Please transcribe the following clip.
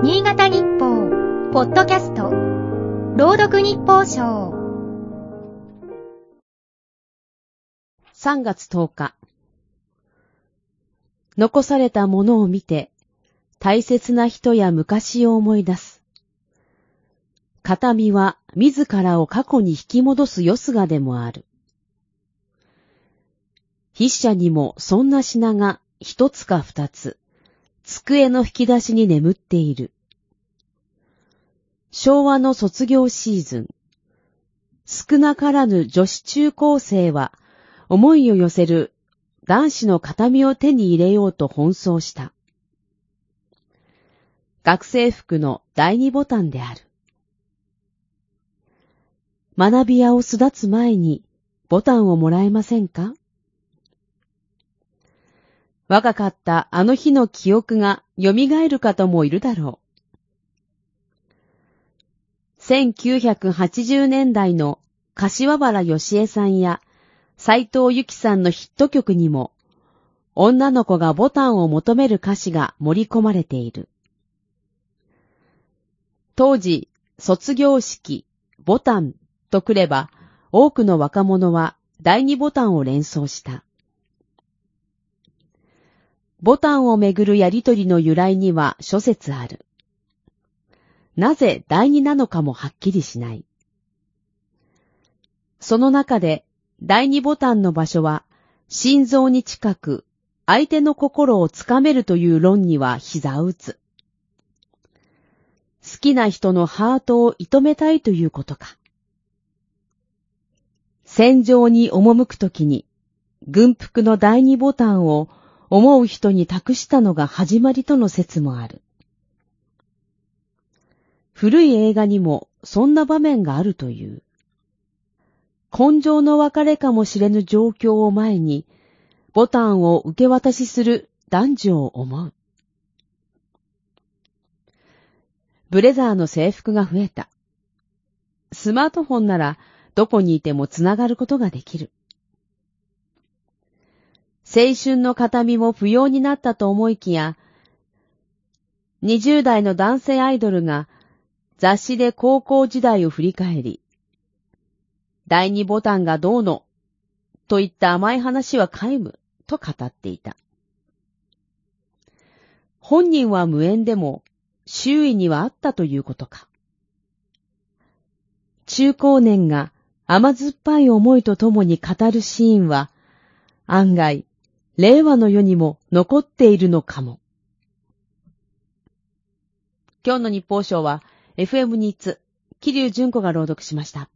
新潟日報、ポッドキャスト、朗読日報賞。3月10日。残されたものを見て、大切な人や昔を思い出す。形見は自らを過去に引き戻すよすがでもある。筆者にもそんな品が一つか二つ、机の引き出しに眠っている。昭和の卒業シーズン、少なからぬ女子中高生は思いを寄せる男子の形見を手に入れようと奔走した。学生服の第二ボタンである。学び屋を巣立つ前にボタンをもらえませんか？若かったあの日の記憶が蘇る方もいるだろう。1980年代の柏原義恵さんや斎藤由紀さんのヒット曲にも、女の子がボタンを求める歌詞が盛り込まれている。当時、卒業式、ボタンとくれば、多くの若者は第二ボタンを連想した。ボタンをめぐるやりとりの由来には諸説ある。なぜ第二なのかもはっきりしない。その中で第二ボタンの場所は心臓に近く相手の心をつかめるという論には膝を打つ。好きな人のハートを射止めたいということか。戦場に赴くときに軍服の第二ボタンを思う人に託したのが始まりとの説もある。古い映画にもそんな場面があるという。根性の別れかもしれぬ状況を前に、ボタンを受け渡しする男女を思う。ブレザーの制服が増えた。スマートフォンならどこにいてもつながることができる。青春の形見も不要になったと思いきや、20代の男性アイドルが雑誌で高校時代を振り返り、第二ボタンがどうの、といった甘い話は皆無、と語っていた。本人は無縁でも、周囲にはあったということか。中高年が甘酸っぱい思いとともに語るシーンは、案外、令和の世にも残っているのかも。今日の日報賞は FM ニーツ、桐生純子が朗読しました。